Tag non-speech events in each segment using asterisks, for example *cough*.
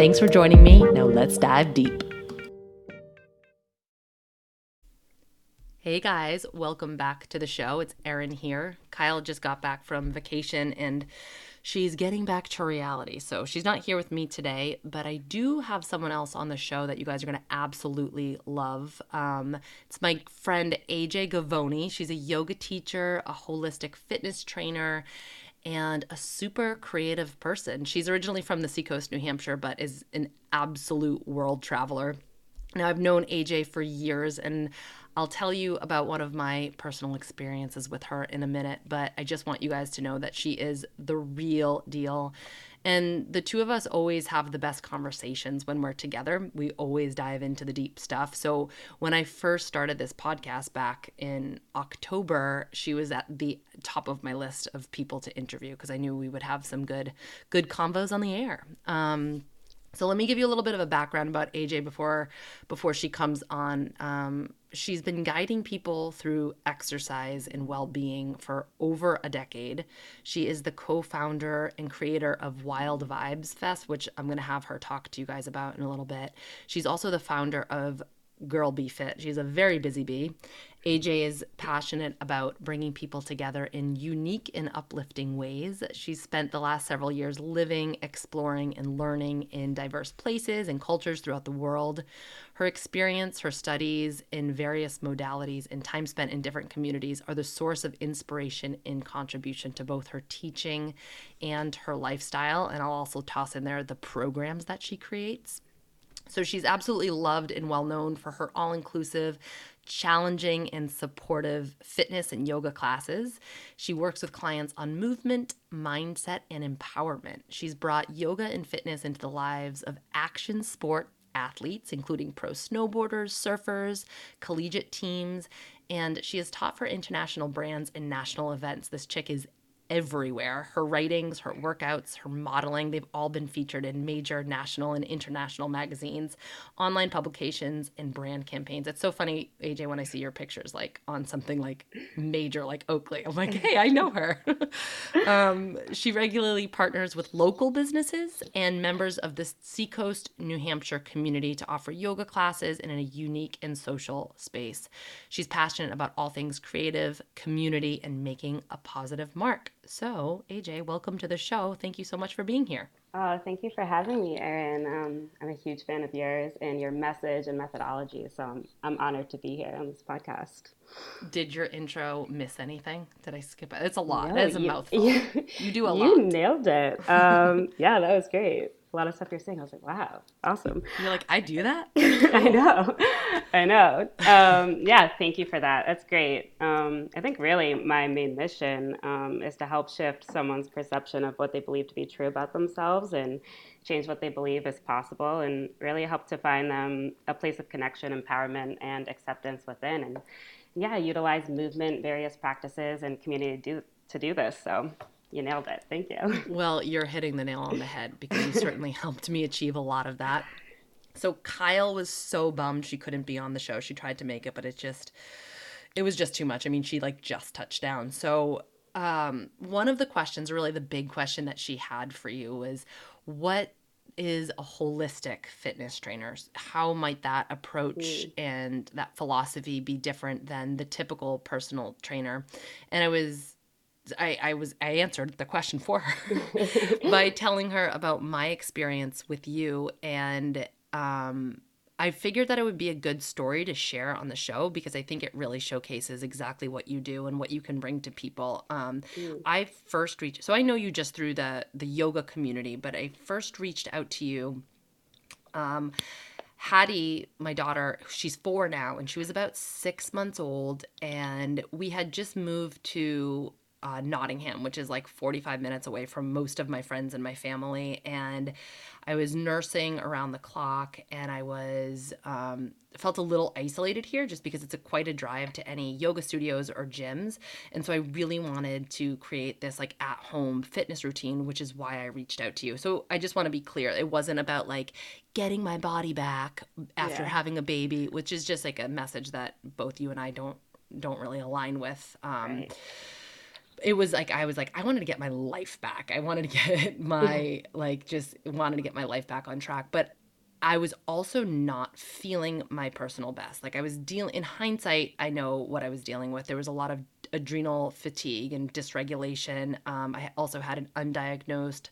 Thanks for joining me. Now let's dive deep. Hey guys, welcome back to the show. It's Erin here. Kyle just got back from vacation and she's getting back to reality. So she's not here with me today, but I do have someone else on the show that you guys are going to absolutely love. Um, it's my friend AJ Govoni. She's a yoga teacher, a holistic fitness trainer, and a super creative person. She's originally from the Seacoast, New Hampshire, but is an absolute world traveler. Now, I've known AJ for years, and I'll tell you about one of my personal experiences with her in a minute, but I just want you guys to know that she is the real deal. And the two of us always have the best conversations when we're together. We always dive into the deep stuff. So when I first started this podcast back in October, she was at the top of my list of people to interview because I knew we would have some good good convos on the air. Um, so let me give you a little bit of a background about AJ before before she comes on. Um, she's been guiding people through exercise and well-being for over a decade. She is the co-founder and creator of Wild Vibes Fest, which I'm going to have her talk to you guys about in a little bit. She's also the founder of Girl Be Fit. She's a very busy bee. AJ is passionate about bringing people together in unique and uplifting ways. She's spent the last several years living, exploring, and learning in diverse places and cultures throughout the world. Her experience, her studies in various modalities, and time spent in different communities are the source of inspiration and contribution to both her teaching and her lifestyle. And I'll also toss in there the programs that she creates. So she's absolutely loved and well known for her all inclusive, challenging, and supportive fitness and yoga classes. She works with clients on movement, mindset, and empowerment. She's brought yoga and fitness into the lives of action sport athletes, including pro snowboarders, surfers, collegiate teams, and she has taught for international brands and national events. This chick is everywhere. Her writings, her workouts, her modeling, they've all been featured in major national and international magazines, online publications, and brand campaigns. It's so funny, AJ, when I see your pictures like on something like major like Oakley. I'm like, hey, I know her. *laughs* um, she regularly partners with local businesses and members of the Seacoast, New Hampshire community to offer yoga classes in a unique and social space. She's passionate about all things creative, community, and making a positive mark. So, AJ, welcome to the show. Thank you so much for being here. Oh, thank you for having me, Erin. Um, I'm a huge fan of yours and your message and methodology. So I'm, I'm honored to be here on this podcast. Did your intro miss anything? Did I skip it? It's a lot. No, it's a you, mouthful. You, *laughs* you do a you lot. You nailed it. Um, yeah, that was great a lot of stuff you're saying. I was like, wow, awesome. You're like, I do that? *laughs* I know. I know. Um, yeah, thank you for that. That's great. Um, I think really my main mission um, is to help shift someone's perception of what they believe to be true about themselves and change what they believe is possible and really help to find them a place of connection, empowerment, and acceptance within. And yeah, utilize movement, various practices, and community to do, to do this. So you nailed it. Thank you. *laughs* Well, you're hitting the nail on the head because you certainly *laughs* helped me achieve a lot of that. So Kyle was so bummed she couldn't be on the show. She tried to make it, but it just it was just too much. I mean, she like just touched down. So um, one of the questions, really the big question that she had for you was what is a holistic fitness trainer? How might that approach mm. and that philosophy be different than the typical personal trainer? And I was I, I was I answered the question for her *laughs* by telling her about my experience with you and um, I figured that it would be a good story to share on the show because I think it really showcases exactly what you do and what you can bring to people. Um, mm. I first reached, so I know you just through the the yoga community, but I first reached out to you. Um, Hattie, my daughter, she's four now, and she was about six months old, and we had just moved to uh, Nottingham, which is like 45 minutes away from most of my friends and my family. And I was nursing around the clock and I was um, felt a little isolated here just because it's a, quite a drive to any yoga studios or gyms. And so I really wanted to create this like at home fitness routine, which is why I reached out to you. So I just want to be clear it wasn't about like getting my body back after yeah. having a baby, which is just like a message that both you and I don't don't really align with. Um, right it was like I was like I wanted to get my life back. I wanted to *laughs* get my like just wanted to get my life back on track, but I was also not feeling my personal best. Like I was dealing in hindsight, I know what I was dealing with. There was a lot of adrenal fatigue and dysregulation. Um, I also had an undiagnosed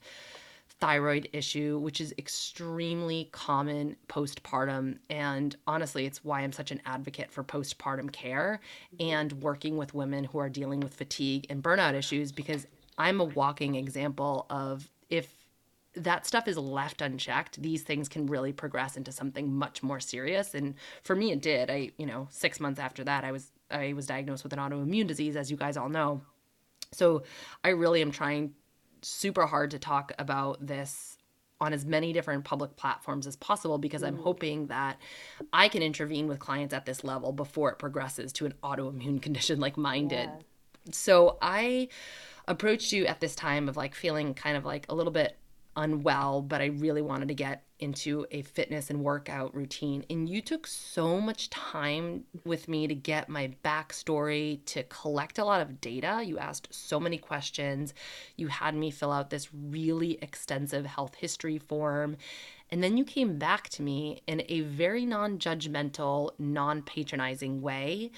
thyroid issue, which is extremely common postpartum. And honestly, it's why I'm such an advocate for postpartum care and working with women who are dealing with fatigue and burnout issues because I'm a walking example of if that stuff is left unchecked, these things can really progress into something much more serious. And for me, it did. I, you know, six months after that, I was I was diagnosed with an autoimmune disease, as you guys all know. So I really am trying super hard to talk about this on as many different public platforms as possible because I'm mm. hoping that I can intervene with clients at this level before it progresses to an autoimmune *laughs* condition like mine yeah. did. So I approached you at this time of like feeling kind of like a little bit unwell, but I really wanted to get into a fitness and workout routine. And you took so much time with me to get my backstory, to collect a lot of data. You asked so many questions. You had me fill out this really extensive health history form. And then you came back to me in a very non judgmental, non patronizing way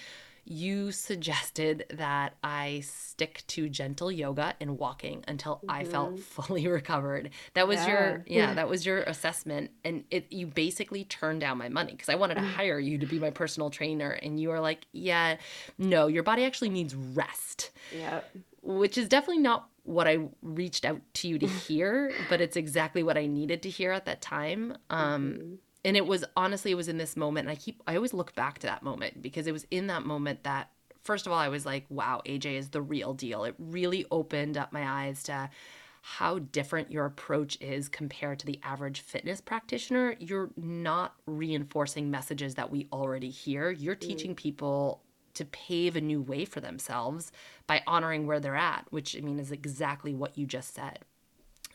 you suggested that I stick to gentle yoga and walking until mm-hmm. I felt mm-hmm. fully *laughs* recovered. That was yeah. your yeah, that was your assessment and it you basically turned down my money because I wanted to mm. hire you to be my personal trainer and you were like, "Yeah, no, your body actually needs rest." Yeah. Which is definitely not what I reached out to you to *laughs* hear, but it's exactly what I needed to hear at that time. Um mm-hmm and it was honestly it was in this moment and i keep i always look back to that moment because it was in that moment that first of all i was like wow aj is the real deal. It really opened up my eyes to how different your approach is compared to the average fitness practitioner. You're not reinforcing messages that we already hear. You're mm. teaching people to pave a new way for themselves by honoring where they're at which i mean is exactly what you just said.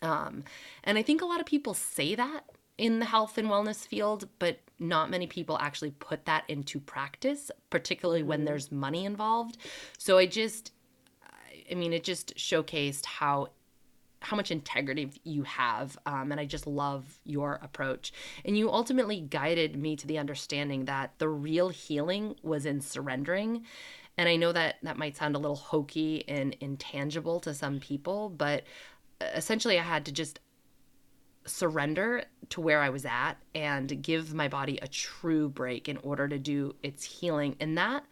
Um, and i think a lot of people say that in the health and wellness field, but not many people actually put that into practice, particularly when mm-hmm. there's money involved. So I just, I mean, it just showcased how how much integrity you have um, and i just love your approach and you ultimately guided me to the understanding that the real healing was in surrendering and i know that that might sound a little hokey and intangible to some people but essentially i had to just surrender to where I was at and give my body a true break in order to do its healing. And that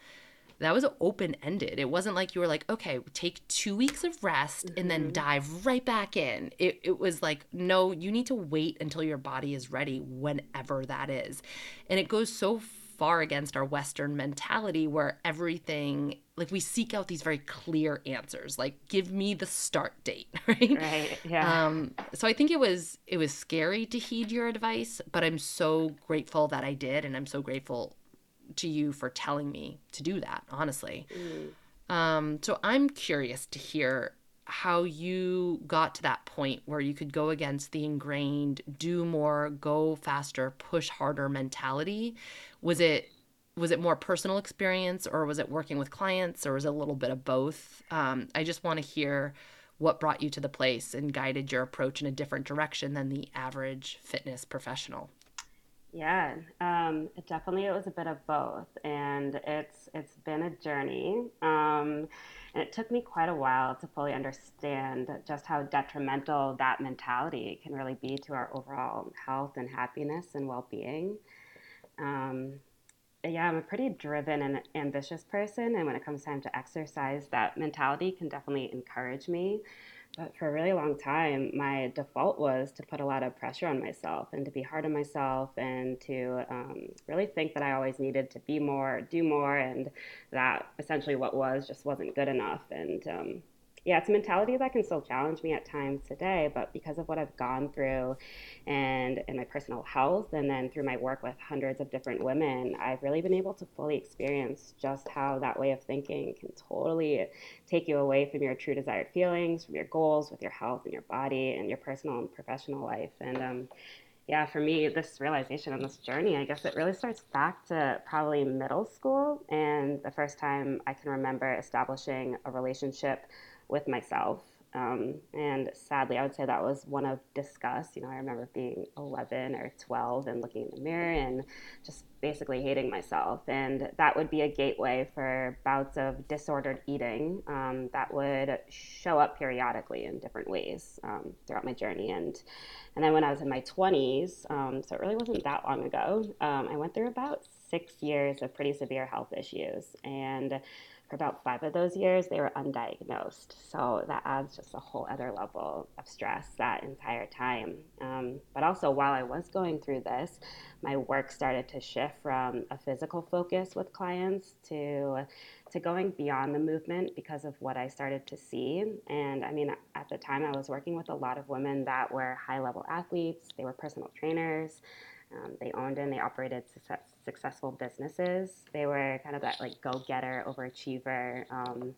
that was open ended. It wasn't like you were like, okay, take two weeks of rest mm-hmm. and then mm-hmm. dive right back in. It, it was like, no, you need to wait until your body is ready, whenever that is. And it goes so far against our Western mentality where everything, like we seek out these very clear answers, like give me the start date, *laughs* right? Right. Yeah. Um, so I think it was it was scary to heed your advice, but I'm so grateful that I did, and I'm so grateful to you for telling me to do that. Honestly. Mm. Um, so I'm curious to hear how you got to that point where you could go against the ingrained do more go faster push harder mentality? Was it was it more personal experience or was it working with clients or was it a little bit of both? Um, i just want to hear what brought you to the place and guided your approach in a different direction than the average fitness professional yeah um, it definitely it was a bit of both and it's it's been a journey um, and it took me quite a while to fully understand just how detrimental that mentality can really be to our overall health and happiness and well being. Um, yeah, I'm a pretty driven and ambitious person. And when it comes time to exercise, that mentality can definitely encourage me. But for a really long time, my default was to put a lot of pressure on myself and to be hard on myself and to um, really think that I always needed to be more, do more, and that essentially what was just wasn't good enough. And um, yeah, it's a mentality that can still challenge me at times today, but because of what I've gone through and in my personal health and then through my work with hundreds of different women, I've really been able to fully experience just how that way of thinking can totally take you away from your true desired feelings, from your goals with your health and your body and your personal and professional life. And um, yeah, for me, this realization on this journey, I guess it really starts back to probably middle school and the first time I can remember establishing a relationship with myself. Um, and sadly, I would say that was one of disgust. You know, I remember being 11 or 12 and looking in the mirror and just basically hating myself. And that would be a gateway for bouts of disordered eating um, that would show up periodically in different ways um, throughout my journey. And and then when I was in my 20s, um, so it really wasn't that long ago, um, I went through about six years of pretty severe health issues. And for about five of those years, they were undiagnosed. So that adds just a whole other level of stress that entire time. Um, but also, while I was going through this, my work started to shift from a physical focus with clients to to going beyond the movement because of what I started to see. And I mean, at the time, I was working with a lot of women that were high level athletes, they were personal trainers. Um, they owned and they operated success, successful businesses. They were kind of that like go-getter, overachiever. Um,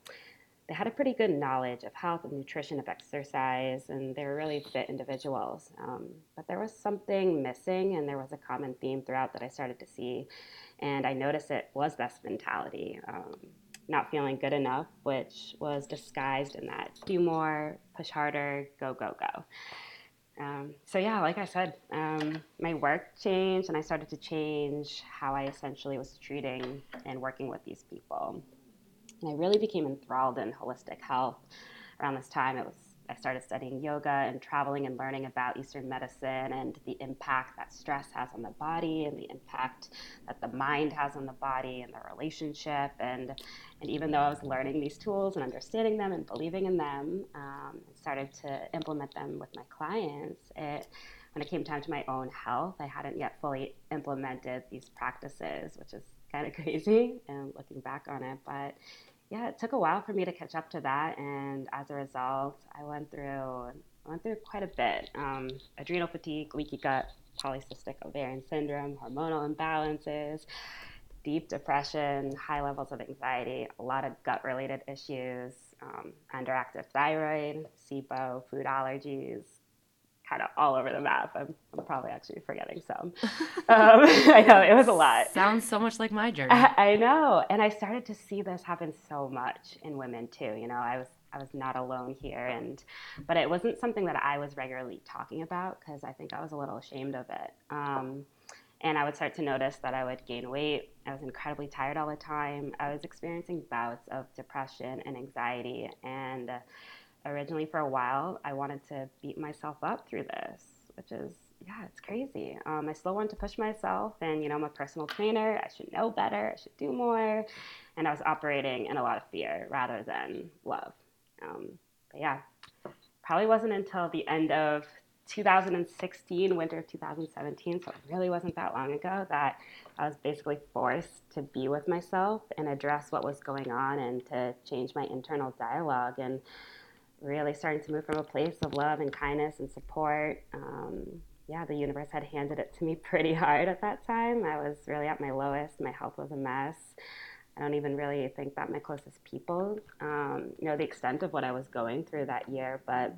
they had a pretty good knowledge of health and nutrition, of exercise, and they were really fit individuals. Um, but there was something missing, and there was a common theme throughout that I started to see. And I noticed it was this mentality um, not feeling good enough, which was disguised in that do more, push harder, go, go, go. Um, so yeah, like I said, um, my work changed, and I started to change how I essentially was treating and working with these people. And I really became enthralled in holistic health. Around this time, it was I started studying yoga and traveling and learning about Eastern medicine and the impact that stress has on the body and the impact that the mind has on the body and the relationship. And, and even though I was learning these tools and understanding them and believing in them, um, started to implement them with my clients, it, when it came time to my own health, I hadn't yet fully implemented these practices, which is kind of *laughs* crazy and looking back on it. But yeah, it took a while for me to catch up to that, and as a result, I went through I went through quite a bit: um, adrenal fatigue, leaky gut, polycystic ovarian syndrome, hormonal imbalances, deep depression, high levels of anxiety, a lot of gut-related issues, um, underactive thyroid, SIBO, food allergies, kind of all over the map. I'm, I'm probably actually forgetting some. *laughs* Um, *laughs* I know it was a lot. Sounds so much like my journey. I, *laughs* I, know, and I started to see this happen so much in women too. You know, I was I was not alone here, and but it wasn't something that I was regularly talking about because I think I was a little ashamed of it. Um, and I would start to notice that I would gain weight. I was incredibly tired all the time. I was experiencing bouts of depression and anxiety, and originally for a while, I wanted to beat myself up through this, which is, yeah, it's crazy. Um, I still wanted to push myself, and, you know, I'm a personal trainer. I should know better. I should do more. And I was operating in a lot of fear rather than love. Um, but yeah, probably wasn't until the end of 2016, winter of 2017, so it really wasn't that long ago, that I was basically forced to be with myself and address what was going on and to change my internal dialogue. And really starting to move from a place of love and kindness and support. Um, yeah, the universe had handed it to me *laughs* pretty hard at that time. I was really at my lowest. My health was a mess. I don't even really think that my closest people um, know the extent of what I was going through that year. But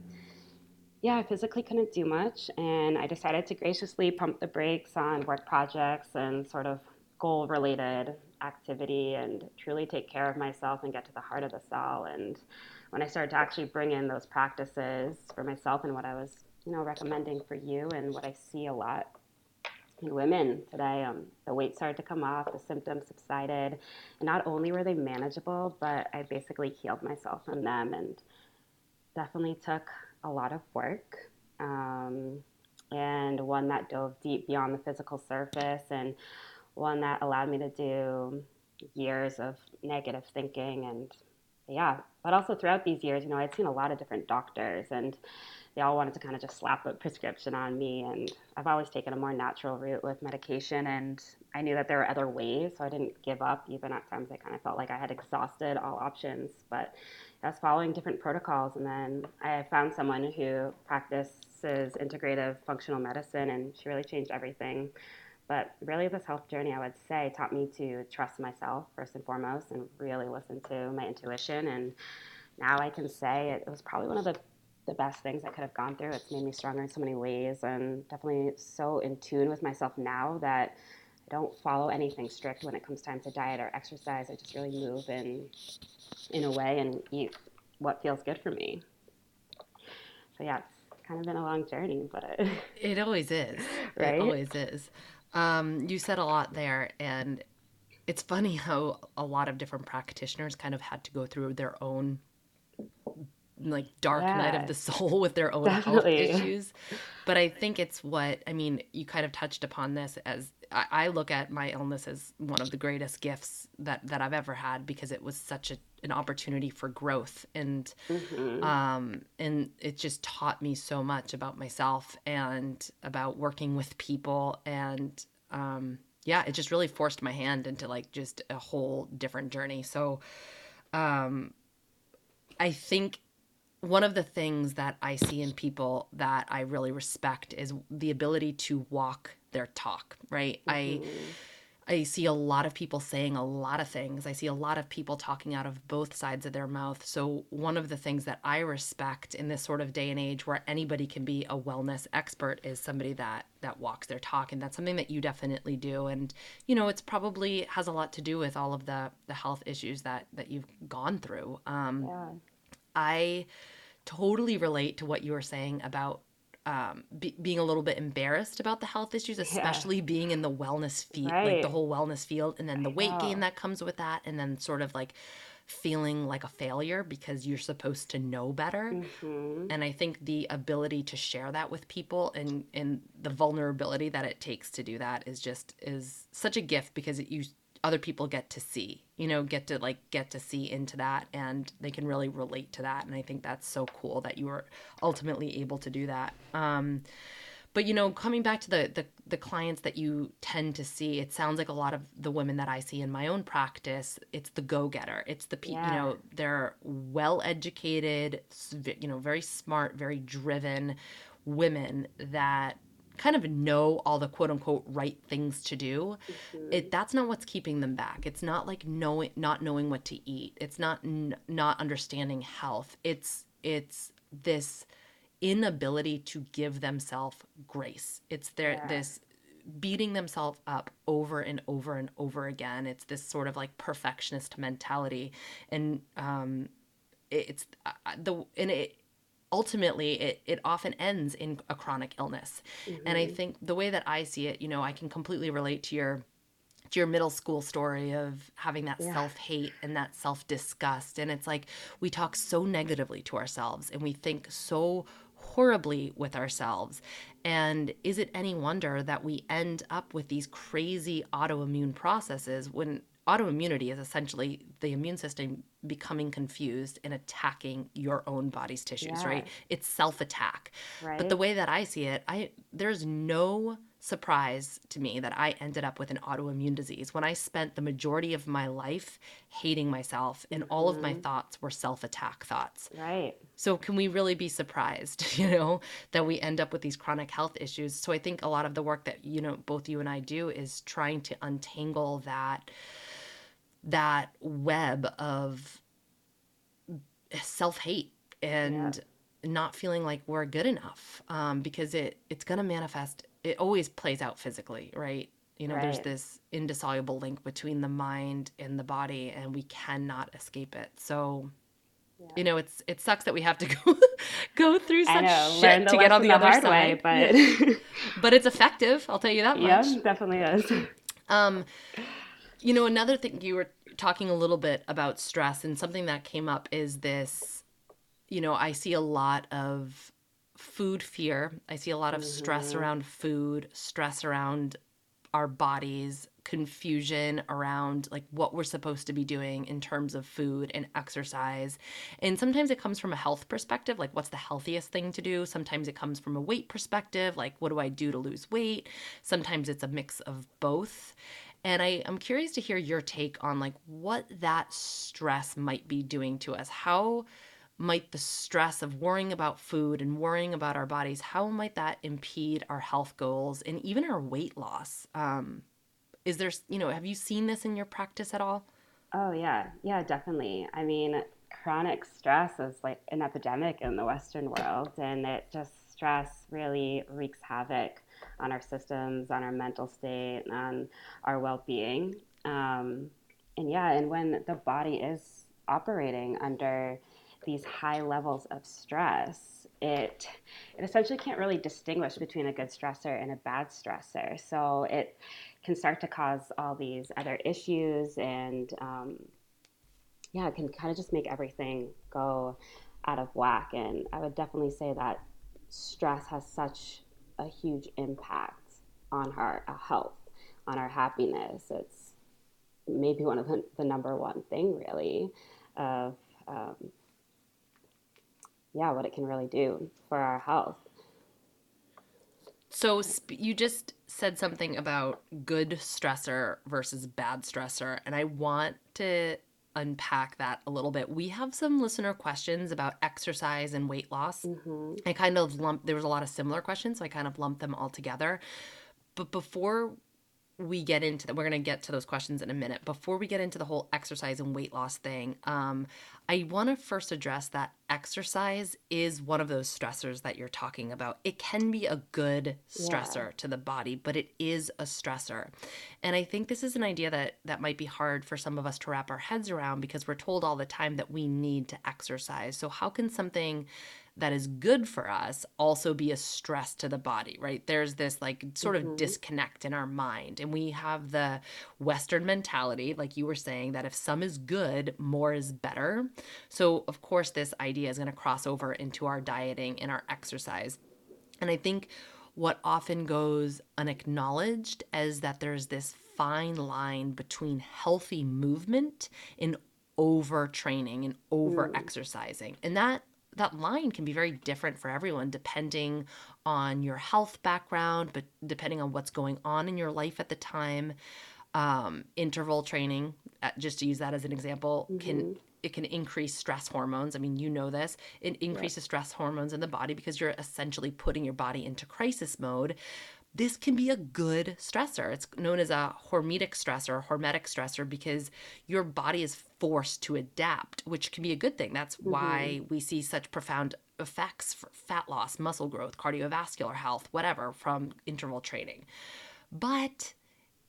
yeah, I physically couldn't do much. And I decided to graciously pump the brakes on work projects and sort of goal related activity and truly take care of myself and get to the heart of the cell. And when I started to actually bring in those practices for myself and what I was, you know, recommending for you and what I see a lot in women today, um, the weight started to come off, the symptoms subsided, and not only were they manageable, but I basically healed myself from them, and definitely took a lot of work, um, and one that dove deep beyond the physical surface and one that allowed me to do years of negative thinking and yeah, but also throughout these years, you know, I'd seen a lot of different doctors and they all wanted to kind of just slap a prescription on me. And I've always taken a more natural route with medication. And I knew that there were other ways. So I didn't give up. Even at times, I kind of felt like I had exhausted all options. But I was following different protocols. And then I found someone who practices integrative functional medicine, and she really changed everything. But really, this health journey, I would say, taught me to trust myself first and foremost and really listen to my intuition. And now I can say it, was probably one of the, the best things I could have gone through. It's made me stronger in so many ways and definitely so in tune with myself now that I don't follow anything strict when it comes time to diet or exercise. I just really move in, in a way and eat what feels good for me. So, yeah, it's kind of been a long journey, but *laughs* it always is. Right? It always is. Um, you said a lot there, and it's funny how a lot of different practitioners kind of had to go through their own like dark night of the soul *laughs* with their own definitely. health issues. But I think it's what I mean. You kind of touched upon this as I, I, look at my illness as one of the greatest gifts that that I've ever had because it was such a, an opportunity for growth and mm-hmm. um and it just taught me so much about myself and about working with people and um yeah it just really forced my hand into like just a whole different journey so um I think one of the things that I see in people that I really respect is the ability to walk their talk, right? Mm-hmm. I I see a lot of people saying a lot of things. I see a lot of people talking out of both sides of their mouth. So, one of the things that I respect in this sort of day and age where anybody can be a wellness expert is somebody that that walks their talk and that's something that you definitely do and you know, it's probably has a lot to do with all of the the health issues that that you've gone through. Um yeah. I totally relate to what you were saying about um, be, being a little bit embarrassed about the health issues, especially yeah. being in the wellness field, right. like the whole wellness field, and then the weight gain that comes with that, and then sort of like feeling like a failure because you're supposed to know better. Mm-hmm. And I think the ability to share that with people and and the vulnerability that it takes to do that is just is such a gift because it, you other people get to see you know get to like get to see into that and they can really relate to that and i think that's so cool that you were ultimately able to do that um but you know coming back to the, the the clients that you tend to see it sounds like a lot of the women that i see in my own practice it's the go-getter it's the people yeah. you know they're well educated you know very smart very driven women that kind of know all the quote unquote right things to do mm-hmm. it that's not what's keeping them back. It's not like knowing not knowing what to eat. It's not n- not understanding health. It's it's this inability to give themselves grace. It's their yeah. this beating themselves up over and over and over again. It's this sort of like perfectionist mentality. And um it's uh, the and it ultimately it, it often ends in a chronic illness mm-hmm. and i mm-hmm. think the way that i see it you know i can completely relate to your to your middle school story of having that yeah. self-hate and that self-disgust and it's like we talk so negatively to ourselves and we think so horribly with ourselves and is it any wonder that we end up with these crazy autoimmune processes when autoimmunity is essentially the immune system becoming confused and attacking your own body's tissues, yeah. right? It's self-attack. Right. But the way that I see it, I there's no surprise to me that I ended up with an autoimmune disease when I spent the majority of my life hating myself and mm-hmm. all of my mm-hmm. thoughts were self-attack thoughts. Right. So can we really be surprised, *laughs* you know, that we end up with these chronic health issues? So I think a lot of the work that, you know, both you and I do is trying to untangle that that web of self hate and yeah. not feeling like we're good enough um, because it it's going to manifest. It always plays out physically, right? You know, right. there's this indissoluble link between the mind and the body, and we cannot escape it. So, yeah. you know, it's it sucks that we have to *laughs* go go through such shit to get on the, the other side, way, but *laughs* but it's effective. I'll tell you that much. Yeah, definitely is. Um, you know, another thing you were talking a little bit about stress, and something that came up is this you know, I see a lot of food fear. I see a lot of mm-hmm. stress around food, stress around our bodies confusion around like what we're supposed to be doing in terms of food and exercise. And sometimes it comes from a health perspective, like what's the healthiest thing to do? Sometimes it comes from a weight perspective, like what do I do to lose weight? Sometimes it's a mix of both. And I, I'm curious to hear your take on like what that stress might be doing to us. How might the stress of worrying about food and worrying about our bodies how might that impede our health goals and even our weight loss? Um, is there you know have you seen this in your practice at all? Oh yeah. Yeah definitely. I mean chronic stress is like an epidemic in the western world and it just stress really wreaks havoc on our systems on our mental state on our well-being um, and yeah and when the body is operating under these high levels of stress, it it essentially can't really distinguish between a good stressor and a bad stressor. So it can start to cause all these other issues, and um, yeah, it can kind of just make everything go out of whack. And I would definitely say that stress has such a huge impact on our, our health, on our happiness. It's maybe one of the, the number one thing, really, of um, yeah, what it can really do for our health. So you just said something about good stressor versus bad stressor, and I want to unpack that a little bit. We have some listener questions about exercise and weight loss. Mm-hmm. I kind of lump there was a lot of similar questions, so I kind of lumped them all together. But before we get into that, we're going to get to those questions in a minute. Before we get into the whole exercise and weight loss thing, um, I want to first address that exercise is one of those stressors that you're talking about. It can be a good stressor yeah. to the body, but it is a stressor. And I think this is an idea that that might be hard for some of us to wrap our heads around because we're told all the time that we need to exercise. So how can something that is good for us also be a stress to the body, right? There's this like sort mm-hmm. of disconnect in our mind. And we have the Western mentality, like you were saying, that if some is good, more is better. So, of course, this idea is going to cross over into our dieting and our exercise. And I think what often goes unacknowledged is that there's this fine line between healthy movement and overtraining and over exercising. Mm. And that that line can be very different for everyone depending on your health background, but depending on what's going on in your life at the time. Um, interval training, uh, just to use that as an example, mm-hmm. can it can increase stress hormones. I mean, you know this. It increases stress hormones in the body because you're essentially putting your body into crisis mode this can be a good stressor. It's known as a hormetic stressor, hormetic stressor, because your body is forced to adapt, which can be a good thing. That's mm-hmm. why we see such profound effects for fat loss, muscle growth, cardiovascular health, whatever, from interval training. But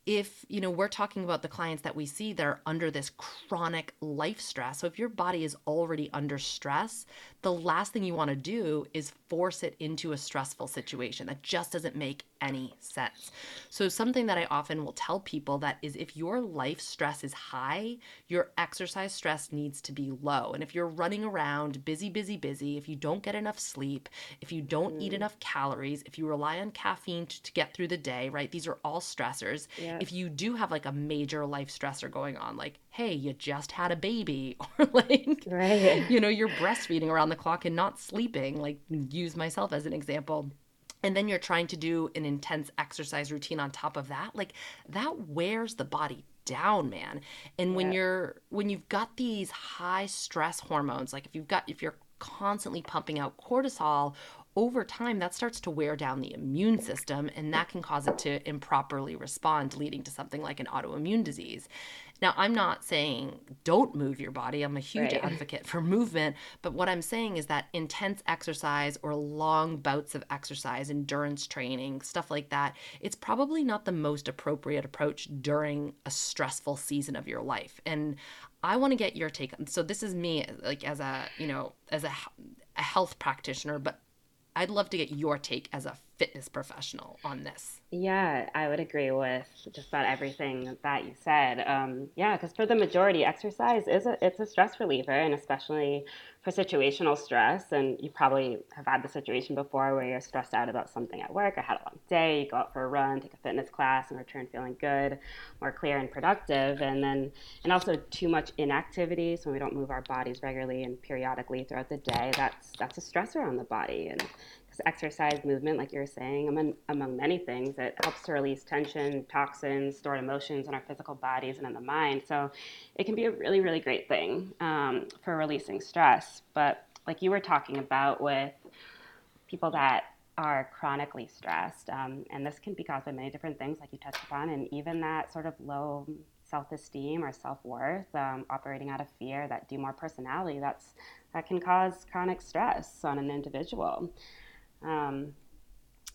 if you know we're talking about the clients that we see that are under this chronic life stress so if your body is already under stress the last thing you want to do is force it into a stressful situation that just doesn't make any sense so something that i often will tell people that is if your life stress is high your exercise stress needs to be low and if you're running around busy busy busy if you don't get enough sleep if you don't mm. eat enough calories if you rely on caffeine to, to, get through the day right these are all stressors yeah. if you do have like a major life stressor going on like hey you just had a baby *laughs* or like right. you know you're breastfeeding around the clock and not sleeping like use myself as an example and then you're trying to do an intense exercise routine on top of that like that wears the body down man and when yeah. you're when you've got these high stress hormones like if you've got if you're constantly pumping out cortisol over time that starts to wear down the immune system and that can cause it to improperly respond leading to something like an autoimmune disease now, I'm not saying don't move your body. I'm a huge right. *laughs* advocate for movement. But what I'm saying is that intense exercise or long bouts of exercise, endurance training, stuff like that, it's probably not the most appropriate approach during a stressful season of your life. And I want to get your take. On. So this is me, like as a, you know, as a, a health practitioner, but I'd love to get your take as a fitness professional on this. Yeah, I would agree with just about everything that you said. Um, yeah, because for the majority, exercise is a it's a stress reliever, and especially for situational stress. And you probably have had the situation before where you're stressed out about something at work or had a long day. You go out for a run, take a fitness class, and return feeling good, more clear and productive. And then and also too much inactivity, so we don't move our bodies regularly and periodically throughout the day. That's that's a stressor on the body and exercise movement, like you were saying, among, among many things, it helps to release tension, toxins, stored emotions in our physical bodies and in the mind. So it can be a really, really great thing um, for releasing stress. But like you were talking about with people that are chronically stressed, um, and this can be caused by many different things, like you touched upon, and even that sort of low self-esteem or self-worth um, operating out of fear that do more personality that's that can cause chronic stress on an individual um,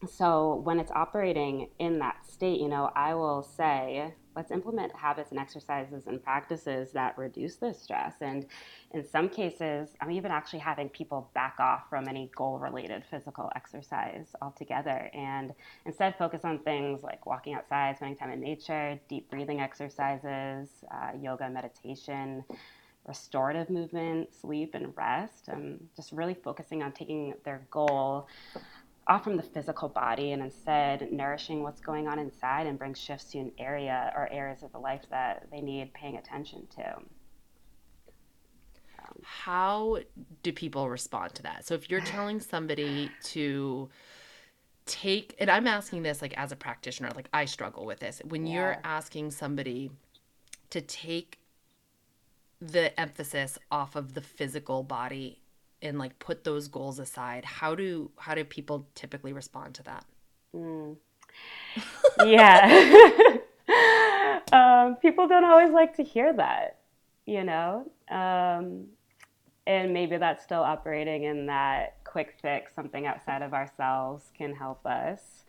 so when it's operating in that state, you know, I will say, let's implement habits and exercises and practices that reduce this stress. And in some cases, I'm even actually having people back off from any goal related physical exercise altogether and instead focus on things like walking outside, spending time in nature, deep breathing exercises, uh, yoga, meditation restorative movement, sleep, and rest. Um, just really focusing on taking their goal off from the physical body and instead nourishing what's going on inside and bring shifts to an area or areas of the life that they need paying attention to. Um, How do people respond to that? So if you're telling somebody to take and I'm asking this like as a practitioner, like I struggle with this. When yeah. you're asking somebody to take the emphasis off of the physical body and like put those goals aside how do how do people typically respond to that? Mm. yeah. *laughs* Um, people don't always like to hear that you know? Um, and maybe that's still operating in that quick fix something outside of ourselves can help us.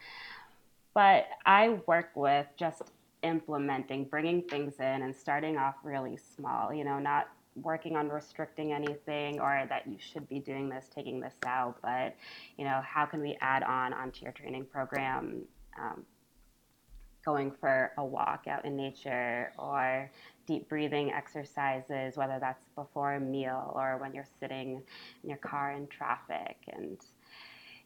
But i work with just implementing, bringing things in and starting off really small, you know, not working on restricting anything or that you should be doing this, taking this out, but, you know, how can we add on onto your training program? Um, going for a walk out in nature or deep breathing exercises, whether that's before a meal or when you're sitting in your car in traffic. And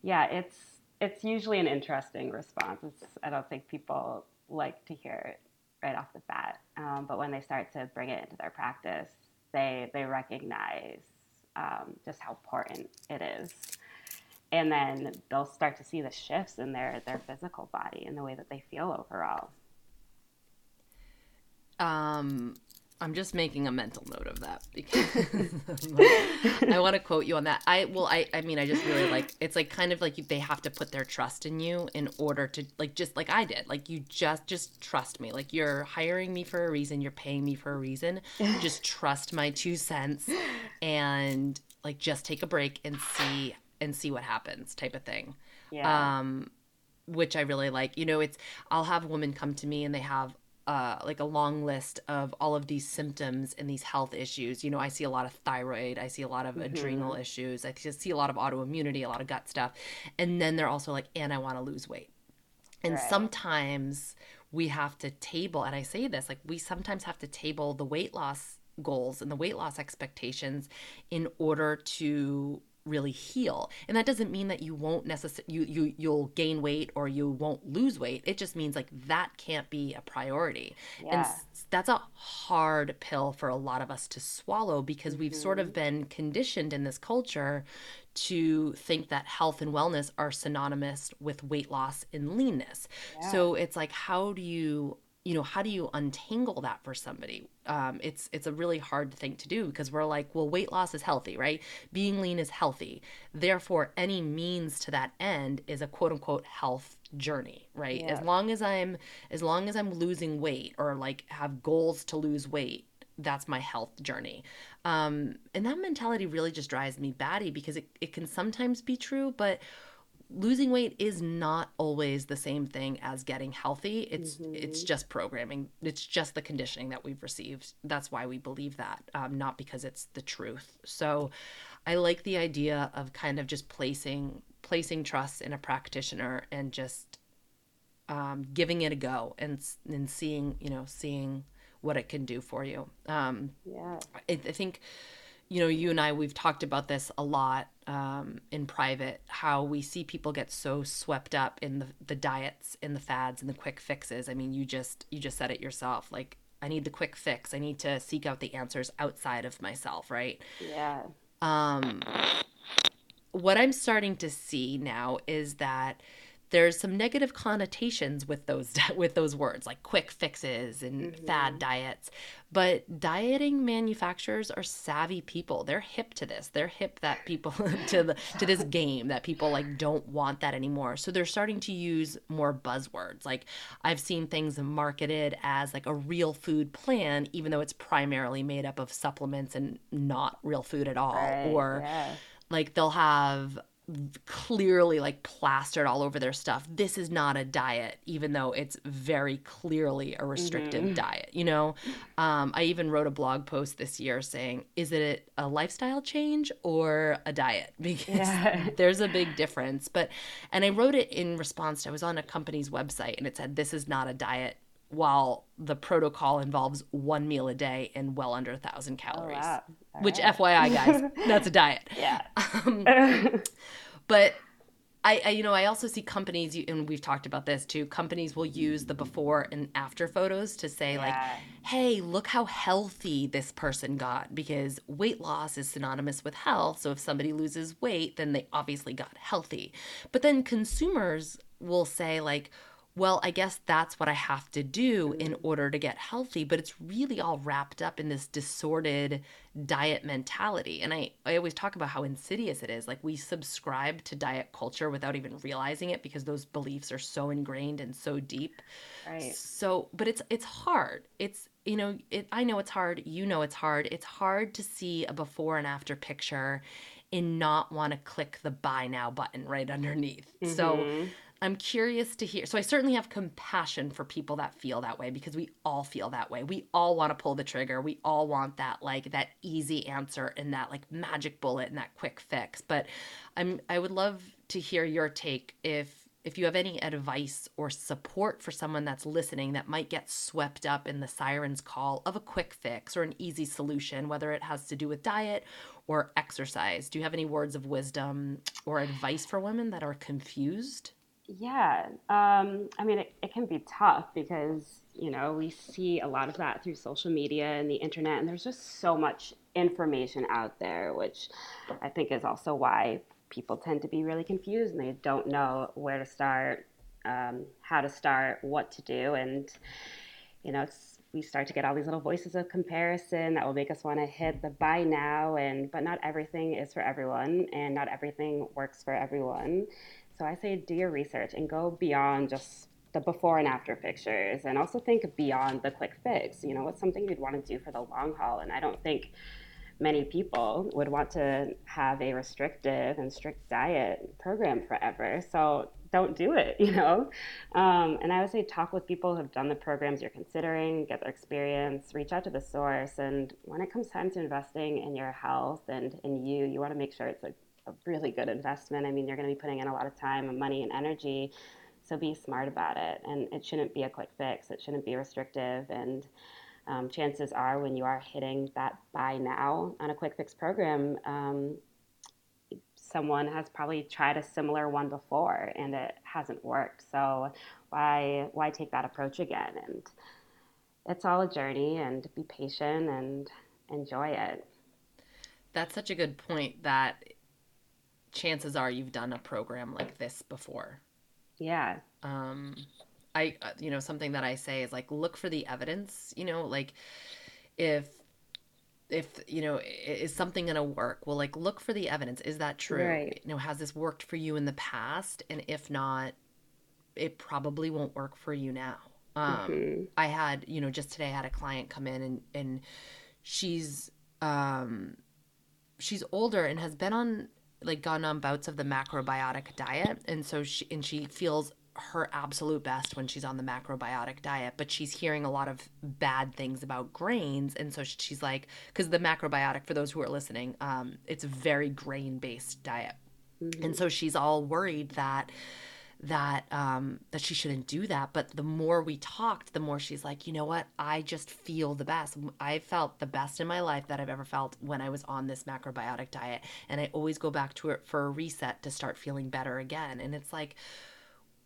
yeah, it's it's usually an interesting response. It's, I don't think people like to hear it right off the bat. Um, but when they start to bring it into their practice, they they recognize um, just how important it is, and then they'll start to see the shifts in their their physical body and the way that they feel overall. Um, I'm just making a mental note of that *laughs* because *laughs* I want to quote you on that. I well, I I mean, I just really like it's like kind of like they have to put their trust in you in order to like just like I did. Like you just just trust me. Like you're hiring me for a reason. You're paying me for a reason. *laughs* just trust my two cents and like just take a break and see and see what happens type of thing. Yeah. Um, which I really like. You know, it's I'll have a woman come to me and they have uh, like a long list of all of these symptoms and these health issues. You know, I see a lot of thyroid, I see a lot of mm-hmm. adrenal issues, I see a lot of autoimmunity, a lot of gut stuff. And then they're also like, and I want to lose weight. And right. sometimes we have to table, and I say this like, we sometimes have to table the weight loss goals and the weight loss expectations in order to really heal. And that doesn't mean that you won't necessarily you you you'll gain weight or you won't lose weight. It just means like that can't be a priority. Yeah. And that's a hard pill for a lot of us to swallow because mm-hmm. we've sort of mm-hmm. been conditioned in this culture to think that health and wellness are synonymous with weight loss and leanness. Yeah. So it's like how do you you know how do you untangle that for somebody? Um, it's it's a really hard thing to do because we're like well weight loss is healthy right? Being lean is healthy. Therefore any means to that end is a quote unquote health journey right? Yeah. as long as i'm as long as i'm losing weight or like have goals to lose weight that's my health journey. Um, and that mentality really just drives me batty because it, it can sometimes be true but losing weight is not always the same thing as getting healthy. It's mm-hmm. it's just programming. It's just the conditioning that we've received. That's why we believe that um, not because it's the truth. So i like the idea of kind of just placing placing trust in a practitioner and just um, giving it a go and and seeing you know seeing what it can do for you. Um, yeah, I, I think you know you and I we've talked about this a lot um, in private how we see people get so swept up in the the diets in the fads and the quick fixes. I mean, you just you just said it yourself. Like I need the quick fix. I need to seek out the answers outside of myself, right? Yeah. Um, what I'm starting to see now is that there's some negative connotations with those *laughs* with those words like quick fixes and mm-hmm. fad diets. But dieting manufacturers are savvy people. They're hip to this. They're hip that people *laughs* to the to this *laughs* game that people like don't want that anymore. So they're starting to use more buzzwords. Like i've seen things marketed as like a real food plan even though it's primarily made up of supplements and not real food at all. Right, or yeah. like they'll have clearly like plastered all over their stuff. This is not a diet, even though it's very clearly a restrictive mm-hmm. diet. You know, um, I even wrote a blog post this year saying, "Is it a lifestyle change or a diet?" *laughs* Because yeah. there's a big difference. But and I wrote it in response. To, I was on a company's website and it said, "This is not a diet." While the protocol involves one meal a day and well under a thousand calories, oh, wow. which, right. FYI, guys, *laughs* that's a diet. Yeah. Um, *laughs* but I, I, you know I also see companies and we've talked about this too companies will use the before and after photos to say yeah. like hey look how healthy this person got because weight loss is synonymous with health so if somebody loses weight then they obviously got healthy but then consumers will say like well, I guess that's what I have to do in order to get healthy. But it's really all wrapped up in this disordered diet mentality. And I, I always talk about how insidious it is. Like we subscribe to diet culture without even realizing it because those beliefs are so ingrained and so deep. Right. So, but it's it's hard. It's you know, it I know it's hard, you know it's hard. It's hard to see a before and after picture and not want to click the buy now button right *laughs* underneath. Mm-hmm. So I'm curious to hear. So I certainly have compassion for people that feel that way because we all feel that way. We all want to pull the trigger. We all want that like that easy answer and that like magic bullet and that quick fix. But I'm I would love to hear your take if if you have any advice or support for someone that's listening that might get swept up in the siren's call of a quick fix or an easy solution, whether it has to do with diet or exercise. Do you have any words of wisdom or advice for women that are confused? Yeah, um, I mean, it, it can be tough because, you know, we see a lot of that through social media and the internet, and there's just so much information out there, which I think is also why people tend to be really confused and they don't know where to start, um, how to start, what to do. And, you know, we start to get all these little voices of comparison that will make us want to hit the buy now and but not everything is for everyone and not everything works for everyone so I say do your research and go beyond just the before and after pictures and also think beyond the quick fix. You know, what's something you'd want to do for the long haul? And I don't think many people would want to have a restrictive and strict diet program forever. So don't do it, *laughs* you know? Um, and I would say talk with people who have done the programs you're considering, get their experience, reach out to the source. And when it comes time to investing in your health and in you, you want to make sure it's a a really good investment. I mean, you're going to be putting in a lot of time and money and energy. So be smart about it. And it shouldn't be a quick fix, it shouldn't be restrictive. And um, chances are, when you are hitting that buy now on a quick fix program, um, someone has probably tried a similar one before and it hasn't worked. So why why take that approach again? And it's all a journey and be patient and enjoy it. That's such a good point that chances are you've done a program like this before. Yeah. Um, I, uh, you know, something that I say is like, look for the evidence, you know, like if, if, you know, is something going to work? Well, like, look for the evidence. Is that true? Right. You know, has this worked for you in the past? And if not, it probably won't work for you now. Um, mm-hmm. I had, you know, just today I had a client come in and, and she's, um, she's older and has been on like gone on bouts of the macrobiotic diet. And so she and she feels her absolute best when she's on the macrobiotic diet but she's hearing a lot of bad things about grains. And so she's like because the macrobiotic for those who are listening um, it's a very grain based diet. Mm-hmm. And so she's all worried that that um that she shouldn't do that. But the more we talked the more she's like you know what? I just feel the best. I felt the best in my life that i've ever felt when i was on this macrobiotic diet. And i always go back to it for a reset to start feeling better again. And it's like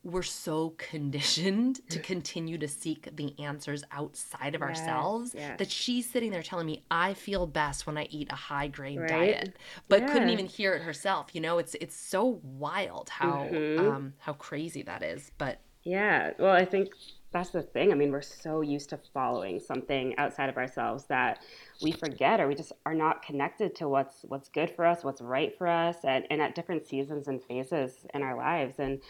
we're so conditioned to continue to seek the answers outside of yes, ourselves yes. that she's sitting there telling me I feel best when I eat a high grade right? diet, but yeah. couldn't even hear it herself. You know, it's it's so wild how mm-hmm. um, how crazy that is. But yeah, well, I think that's the thing. I mean, we're so used to following something outside of ourselves that we forget or we just are not connected to what's what's good for us, what's right for us, and, and at different seasons and phases in our lives. And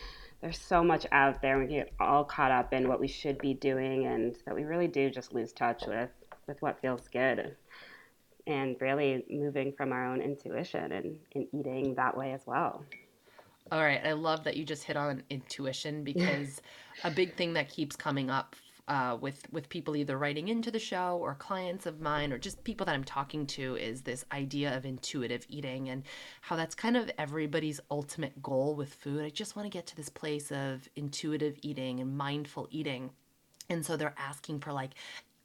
there's so much out there. We get all caught up in what we should be doing, and that we really do just lose touch with with what feels good, and really moving from our own intuition and, and eating that way as well. All right, I love that you just hit on intuition *laughs* because a big thing that keeps coming up uh, with with people either writing into the show or clients of mine or just people that I'm talking to is this idea of intuitive eating and how that's kind of everybody's ultimate goal with food. I just want to get to this place of intuitive eating and mindful eating. And so they're asking for like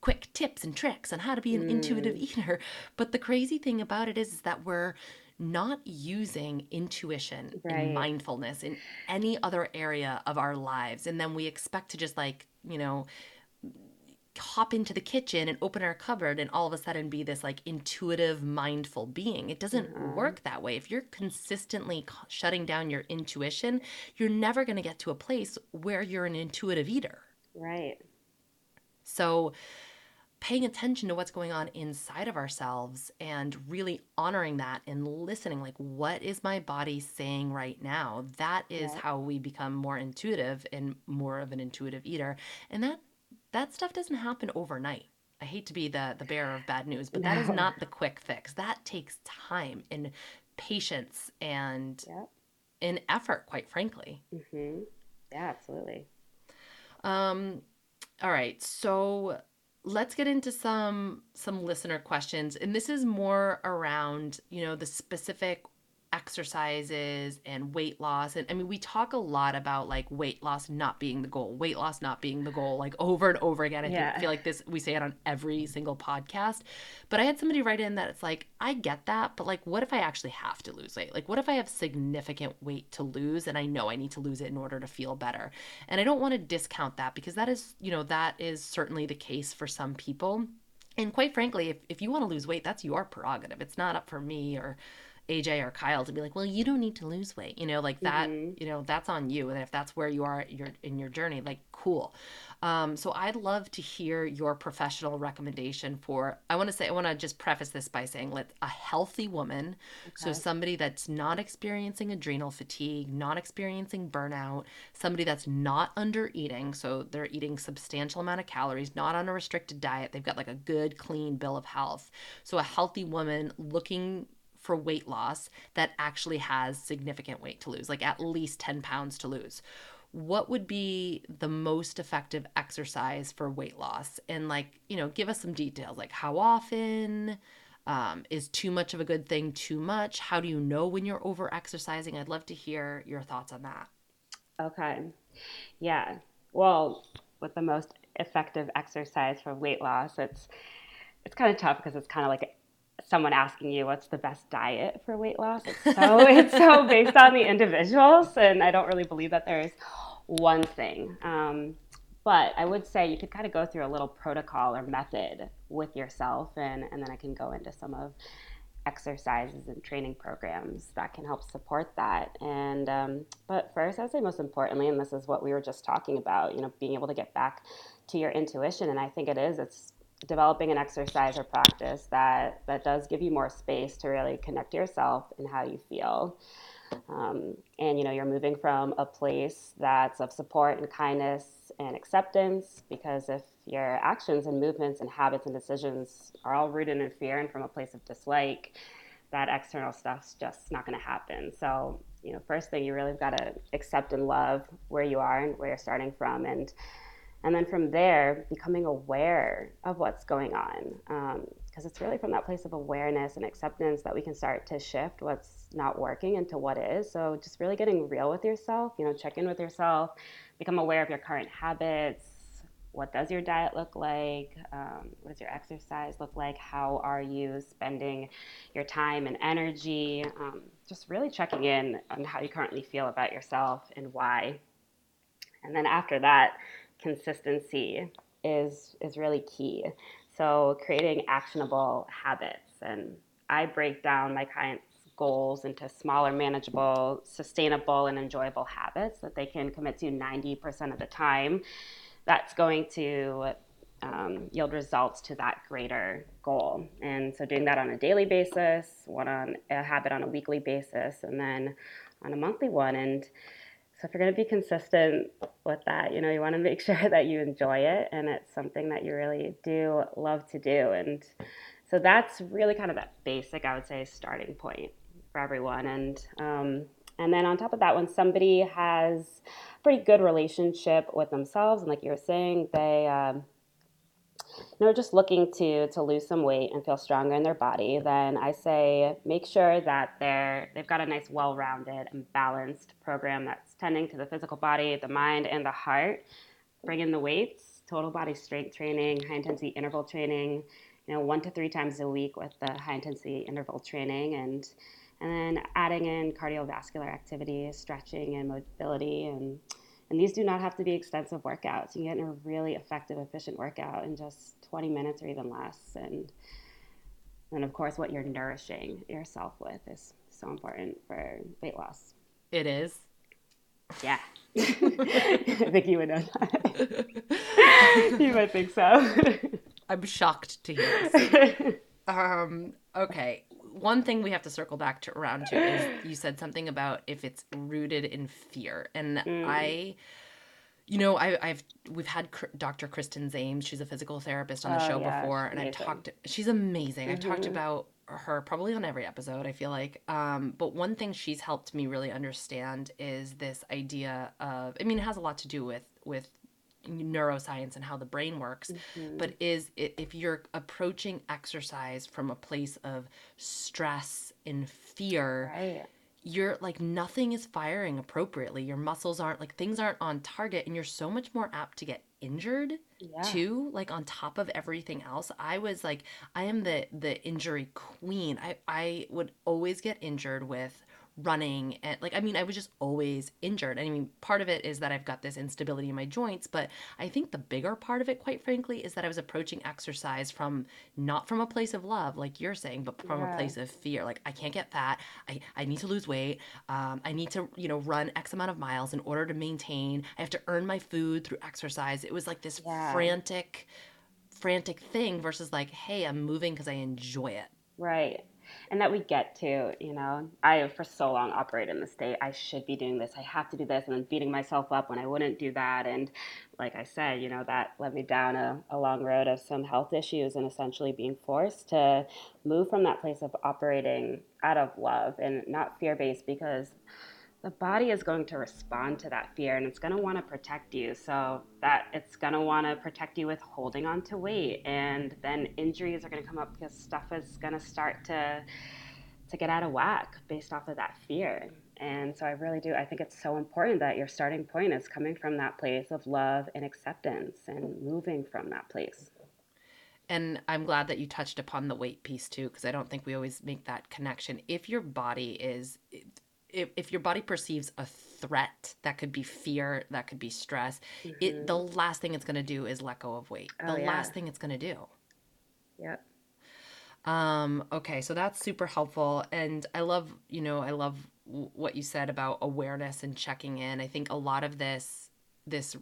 quick tips and tricks on how to be an mm. intuitive eater. *laughs* But the crazy thing about it is, is that we're not using intuition right. and mindfulness in any other area of our lives. And then we expect to just like, you know, hop into the kitchen and open our cupboard and all of a sudden be this like intuitive mindful being it doesn't mm-hmm. work that way if you're consistently shutting down your intuition you're never going to get to a place where you're an intuitive eater right so paying attention to what's going on inside of ourselves and really honoring that and listening like what is my body saying right now that is yeah. how we become more intuitive and more of an intuitive eater and that that stuff doesn't happen overnight i hate to be the the bearer of bad news but no. that is not the quick fix that takes time and patience and yep. and effort quite frankly mm-hmm. yeah absolutely um all right so let's get into some some listener questions. And this is more around you know the specific exercises and weight loss and i mean we talk a lot about like weight loss not being the goal weight loss not being the goal like over and over again. I yeah. think, feel like this we say it on every single podcast but i had somebody write in that it's like i get that but like what if i actually have to lose weight? Like what if i have significant weight to lose and i know i need to lose it in order to feel better? And i don't want to discount that because that is you know that is certainly the case for some people. And quite frankly if, if you want to lose weight that's your prerogative. It's not up for me or AJ or Kyle to be like, well, you don't need to lose weight, you know, like that, mm-hmm. you know, that's on you. And if that's where you are your, in your journey, like, cool. Um, so I'd love to hear your professional recommendation for, I want to say, I want to just preface this by saying, let a healthy woman, okay. so somebody that's not experiencing adrenal fatigue, not experiencing burnout, somebody that's not under eating, so they're eating substantial amount of calories, not on a restricted diet, they've got like a good, clean bill of health. So a healthy woman looking for weight loss that actually has significant weight to lose, like at least 10 pounds to lose. What would be the most effective exercise for weight loss? And, like, you know, give us some details like how often, um, is too much of a good thing too much? How do you know when you're over exercising? I'd love to hear your thoughts on that. Okay. Yeah. Well, with the most effective exercise for weight loss, it's it's kind of tough because it's kind of like someone asking you what's the best diet for weight loss. It's so *laughs* it's so based on the individuals, and I don't really believe that there's one thing. Um, but I would say you could kind of go through a little protocol or method with yourself, and and then I can go into some of exercises and training programs that can help support that. And um, but first, I'd say most importantly, and this is what we were just talking about, you know, being able to get back to your intuition, and I think it is. It's developing an exercise or practice that that does give you more space to really connect yourself and how you feel. Um, and you know you're moving from a place that's of support and kindness and acceptance because if your actions and movements and habits and decisions are all rooted in fear and from a place of dislike that external stuff's just not going to happen. So you know first thing you really got to accept and love where you are and where you're starting from. And and then from there becoming aware of what's going on because it's really from that place of awareness and acceptance that we can start to shift what's not working into what is. So just really getting real with yourself, you know, check in with yourself, become aware of your current habits. What does your diet look like? Um, what does your exercise look like? How are you spending your time and energy? Um, just really checking in on how you currently feel about yourself and why. And then after that, consistency is is really key. So, creating actionable habits. And I break down my clients' goals into smaller, manageable, sustainable, and enjoyable habits that they can commit to 90% of the time. That's going to um, yield results to that greater goal. And so, doing that on a daily basis, one on a habit on a weekly basis, and then on a monthly one. And so if you're going to be consistent with that, you know, you want to make *laughs* sure that you enjoy it and it's something that you really do love to do. And so that's really kind of that basic, I would say, starting point for everyone. And um, and then on top of that, when somebody has a pretty good relationship with themselves, and like you were saying, they um, you know, just looking to to lose some weight and feel stronger in their body, then I say make sure that they're they've got a nice, well-rounded and balanced program that's tending to the physical body, the mind, and the heart. Bring in the weights, total body strength training, high intensity interval training, you know, one to three times a week with the high intensity interval training, and and then adding in cardiovascular activity, stretching, and mobility, and and these do not have to be extensive workouts. You can get a really effective, efficient workout in just 20 minutes or even less. And and of course, what you're nourishing yourself with is so important for weight loss. It is. Yeah. *laughs* I think you would know that. *laughs* you might think so. I'm shocked to hear this. *laughs* Um, okay. One thing we have to circle back to around to is you said something about if it's rooted in fear. And mm. I you know, I, have we've had Dr. Kristen Zames. She's a physical therapist on the oh, show yeah, before, and I've talked. She's amazing. Mm-hmm. I've talked about her probably on every episode. I feel like, um, but one thing she's helped me really understand is this idea of. I mean, it has a lot to do with with neuroscience and how the brain works mm-hmm. but is if you're approaching exercise from a place of stress and fear right you're like nothing is firing appropriately. Your muscles aren't like things aren't on target and you're so much more apt to get injured yeah. too like on top of everything else i was like i am the the injury queen i i would always get injured with running and like I mean I was just always injured. And I mean part of it is that I've got this instability in my joints, but I think the bigger part of it quite frankly is that I was approaching exercise from not from a place of love like you're saying, but from yeah. a place of fear. Like I can't get fat. I I need to lose weight. Um, I need to, you know, run x amount of miles in order to maintain. I have to earn my food through exercise. It was like this yeah. frantic frantic thing versus like, hey, I'm moving cuz I enjoy it. Right and that we get to you know i for so long operated in the state i should be doing this i have to do this and then beating myself up when i wouldn't do that and like i said you know that led me down a, a long road of some health issues and essentially being forced to move from that place of operating out of love and not fear-based because the body is going to respond to that fear and it's going to want to protect you. So that it's going to want to protect you with holding on to weight and then injuries are going to come up because stuff is going to start to to get out of whack based off of that fear. And so I really do I think it's so important that your starting point is coming from that place of love and acceptance and moving from that place. And I'm glad that you touched upon the weight piece too, because I don't think we always make that connection. If your body is if, if your body perceives a threat that could be fear that could be stress mm-hmm. it the last thing it's going to do is let go of weight oh, the yeah. last thing it's going to do yep um okay so that's super helpful and i love you know i love w- what you said about awareness and checking in i think a lot of this this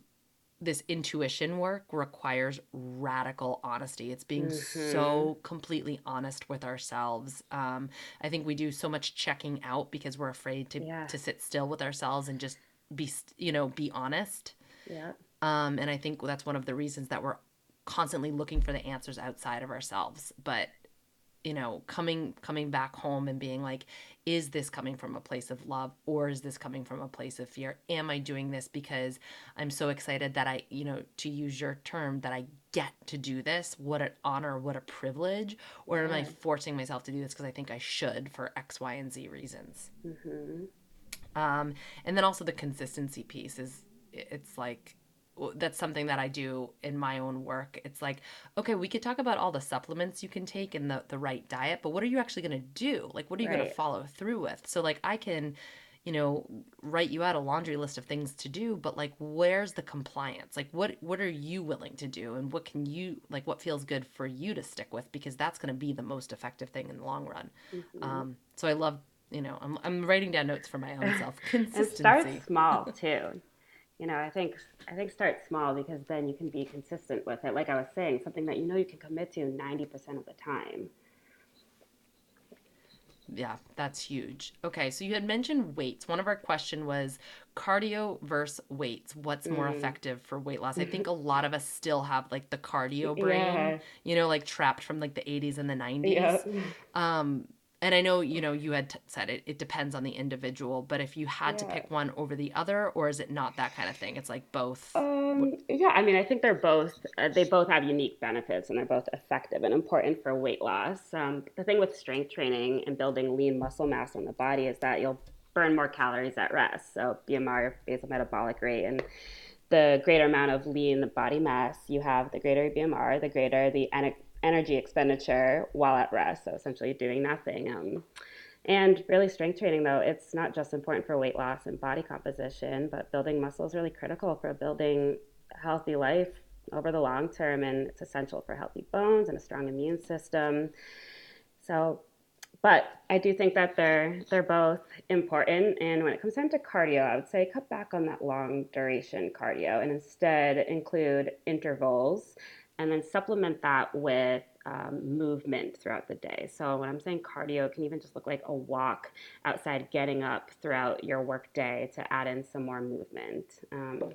this intuition work requires radical honesty. It's being mm-hmm. so completely honest with ourselves. Um, I think we do so much checking out because we're afraid to yeah. to sit still with ourselves and just be you know be honest. Yeah. Um, and I think that's one of the reasons that we're constantly looking for the answers outside of ourselves. But you know coming coming back home and being like is this coming from a place of love or is this coming from a place of fear? Am i doing this because i'm so excited that i you know to use your term that i get to do this? What an honor what a privilege. Or am i forcing myself to do this because i think i should for x y and z reasons? Mm-hmm. um, and then also the consistency piece is it's like that's something that I do in my own work. It's like, okay, we could talk about all the supplements you can take and the, the right diet, but what are you actually going to do? Like, what are you right. going to follow through with? So, like, I can, you know, write you out a laundry list of things to do, but like, where's the compliance? Like, what what are you willing to do, and what can you like? What feels good for you to stick with? Because that's going to be the most effective thing in the long run. Mm-hmm. Um, so I love, you know, I'm I'm writing down notes for my own self. *laughs* Consistency. and start small too you know, I think I think start small because then you can be consistent with it. Like I was saying, something that you know you can commit to 90% of the time. Yeah, that's huge. Okay, so you had mentioned weights. One of our question was cardio versus weights. What's more mm. effective for weight loss? I think *laughs* a lot of us still have like the cardio brain, yeah. you know, like trapped from like the 80s and the 90s. Yeah. Um, and I know you know you had t- said it. It depends on the individual, but if you had yeah. to pick one over the other, or is it not that kind of thing? It's like both. Um, yeah, I mean, I think they're both. Uh, they both have unique benefits, and they're both effective and important for weight loss. Um, the thing with strength training and building lean muscle mass on the body is that you'll burn more calories at rest. So BMR, basal metabolic rate, and the greater amount of lean body mass you have, the greater BMR, the greater the energy expenditure while at rest. So essentially doing nothing. Um, and really, strength training, though, it's not just important for weight loss and body composition, but building muscle is really critical for building a healthy life over the long term. And it's essential for healthy bones and a strong immune system. So, but I do think that they're they're both important. And when it comes down to cardio, I would say cut back on that long duration cardio and instead include intervals and then supplement that with um, movement throughout the day. So when I'm saying cardio, it can even just look like a walk outside, getting up throughout your work day to add in some more movement. Um,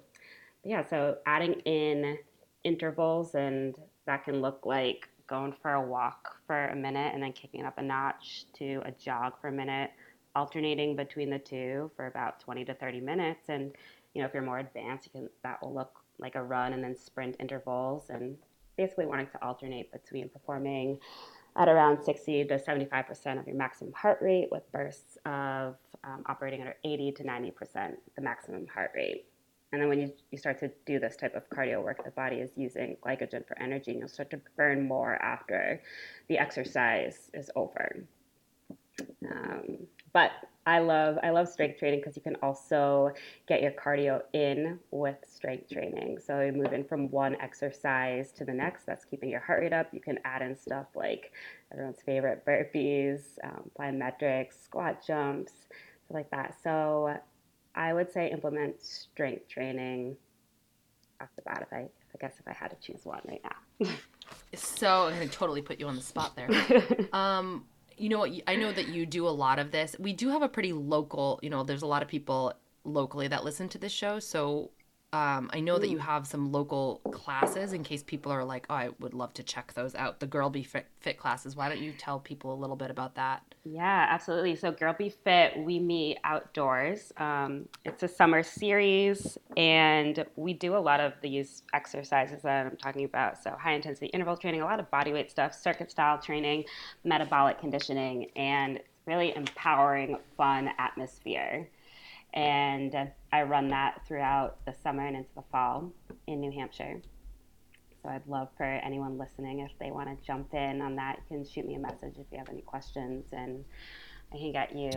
yeah, so adding in intervals, and that can look like going for a walk for a minute and then kicking up a notch to a jog for a minute, alternating between the two for about 20 to 30 minutes. And you know, if you're more advanced, you can that will look like a run and then sprint intervals and basically wanting to alternate between performing at around 60 to 75% of your maximum heart rate with bursts of um, operating at 80 to 90% the maximum heart rate. And then when you, you start to do this type of cardio work, the body is using glycogen for energy and you'll start to burn more after the exercise is over. Um, but I love I love strength training because you can also get your cardio in with strength training. So you move in from one exercise to the next. That's keeping your heart rate up. You can add in stuff like everyone's favorite burpees, um, plyometrics, squat jumps, stuff like that. So I would say implement strength training off the bat. If I, I guess if I had to choose one right now. so I'm gonna totally put you on the spot there. *laughs* Um, you know what? I know that you do a lot of this. We do have a pretty local, you know, there's a lot of people locally that listen to this show. So um, I know that you have some local classes in case people are like, oh, I would love to check those out. The Girl Be Fit, Fit classes. Why don't you tell people a little bit about that? Yeah, absolutely. So, Girl Be Fit, we meet outdoors. Um, it's a summer series, and we do a lot of these exercises that I'm talking about. So, high intensity interval training, a lot of body weight stuff, circuit style training, metabolic conditioning, and really empowering, fun atmosphere and I run that throughout the summer and into the fall in New Hampshire. So I'd love for anyone listening if they want to jump in on that, you can shoot me a message if you have any questions, and I can get you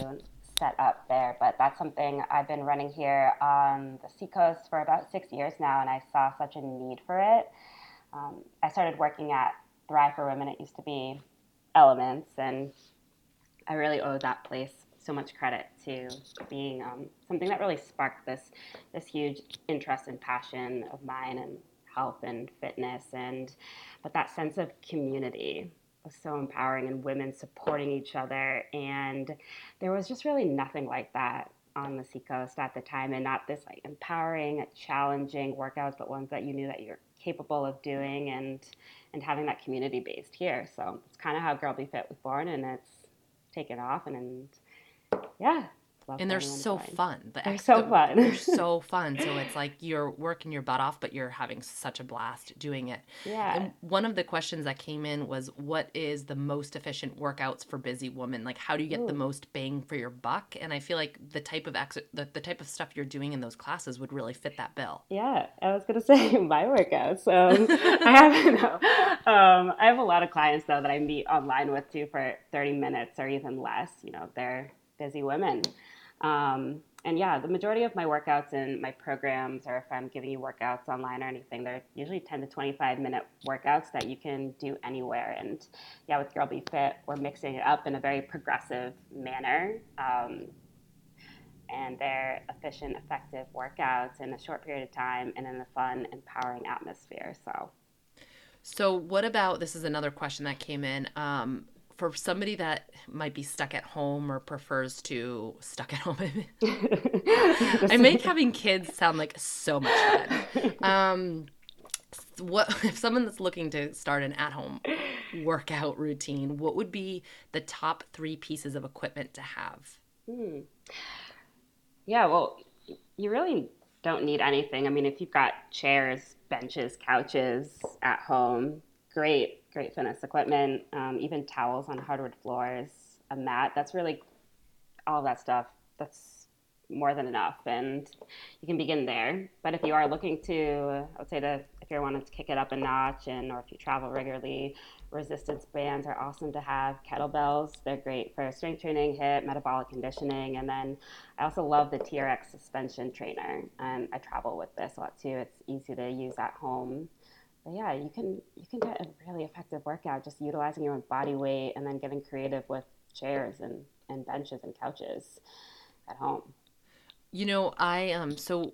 set up there. But that's something I've been running here on the Seacoast for about six years now, and I saw such a need for it. Um, I started working at Thrive for Women. It used to be Elements, and I really owe that place so much credit to being um, something that really sparked this this huge interest and passion of mine and health and fitness and but that sense of community was so empowering and women supporting each other. And there was just really nothing like that on the seacoast at the time and not this like empowering challenging workouts but ones that you knew that you're capable of doing and and having that community based here. So it's kind of how girl be fit was born and it's taken off and, and yeah. and they're so fun. The they're ex- so fun. they're so *laughs* fun. So it's like you're working your butt off, but you're having such a blast doing it. Yeah. And one of the questions that came in was, "What is the most efficient workouts for busy women? Like, how do you get Ooh. the most bang for your buck?" And I feel like the type of ex- the, the type of stuff you're doing in those classes would really fit that bill. Yeah, I was gonna *laughs* say my workouts. Um, I have *laughs* no, um, I have a lot of clients though that I meet online with too for 30 minutes or even less. You know, they're busy women. Um, and yeah, the majority of my workouts and my programs, or if I'm giving you workouts online or anything, they're usually 10 to 25 minute workouts that you can do anywhere. And yeah, with Girl Be Fit, we're mixing it up in a very progressive manner. Um, and they're efficient, effective workouts in a short period of time and in a fun, empowering atmosphere. So, so what about this? Is another question that came in. Um, for somebody that might be stuck at home or prefers to stuck at home. *laughs* I make having kids sound like so much fun. Um, what if someone that's looking to start an at-home workout routine what would be the top three pieces of equipment to have? Hmm. yeah well you really don't need anything. I mean if you've got chairs benches couches at home great great fitness equipment, um, even towels on hardwood floors, a mat. That's really all that stuff. That's more than enough, and you can begin there. But if you are looking to, I would say that if you're wanting to kick it up a notch, and or if you travel regularly, resistance bands are awesome to have. Kettlebells, they're great for strength training, HIIT, metabolic conditioning, and then I also love the TRX suspension trainer, and I travel with this a lot too. It's easy to use at home but yeah, you can you can get a really effective workout just utilizing your own body weight and then getting creative with chairs and, and benches and couches at home. You know, I um so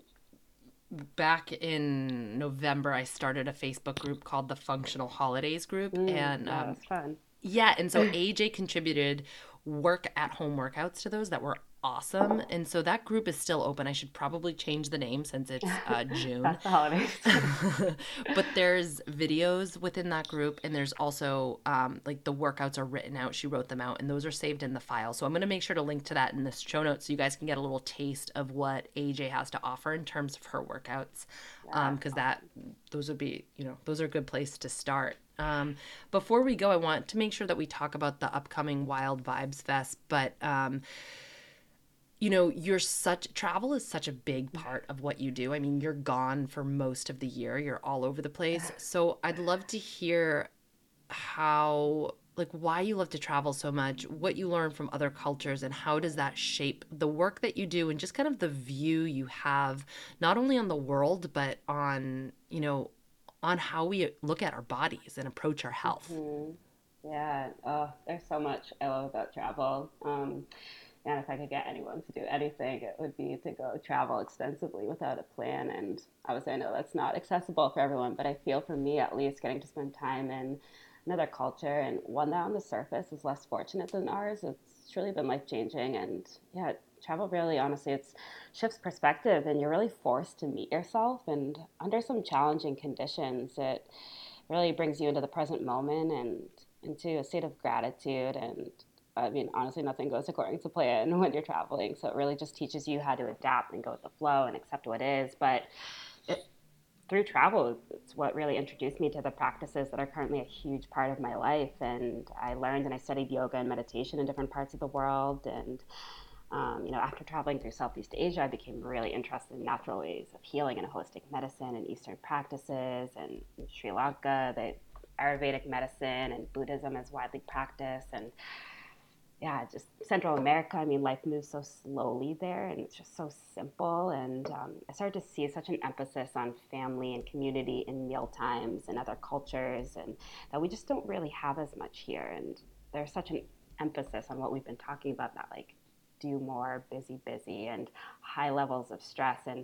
back in November I started a Facebook group called the Functional Holidays group mm, and that um, was fun. Yeah, and so *clears throat* AJ contributed work at home workouts to those that were awesome. And so that group is still open. I should probably change the name since it's uh, *laughs* June. That's the holidays. *laughs* but there's videos within that group, and there's also um, like the workouts are written out. She wrote them out, and those are saved in the file. So I'm going to make sure to link to that in the show notes so you guys can get a little taste of what AJ has to offer in terms of her workouts. Because yeah, um, that those would be, you know, those are a good place to start. Um, before we go, I want to make sure that we talk about the upcoming Wild Vibes Fest, but um, you know, you're such travel is such a big part of what you do. I mean, you're gone for most of the year. You're all over the place. So I'd love to hear how like why you love to travel so much, what you learn from other cultures and how does that shape the work that you do and just kind of the view you have not only on the world but on, you know, on how we look at our bodies and approach our health. Mm-hmm. Yeah, oh, there's so much I love about travel. Um, if I could get anyone to do anything, it would be to go travel extensively without a plan. And obviously, I know that's not accessible for everyone, but I feel for me at least, getting to spend time in another culture and one that on the surface is less fortunate than ours, it's truly been life changing. And yeah, travel really, honestly, it's shifts perspective, and you're really forced to meet yourself. And under some challenging conditions, it really brings you into the present moment and into a state of gratitude and I mean, honestly, nothing goes according to plan *laughs* when you're traveling. So it really just teaches you how to adapt and go with the flow and accept what is. But it, through travel, it's what really introduced me to the practices that are currently a huge part of my life. And I learned and I studied yoga and meditation in different parts of the world. And um, you know, after traveling through Southeast Asia, I became really interested in natural ways of healing and holistic medicine and Eastern practices. And Sri Lanka, the Ayurvedic medicine and Buddhism is widely practiced. And yeah, just Central America. I mean, life moves so slowly there, and it's just so simple. And um, I started to see such an emphasis on family and community and meal times and other cultures, and that we just don't really have as much here. And there's such an emphasis on what we've been talking about that, like, do more, busy, busy, and high levels of stress. And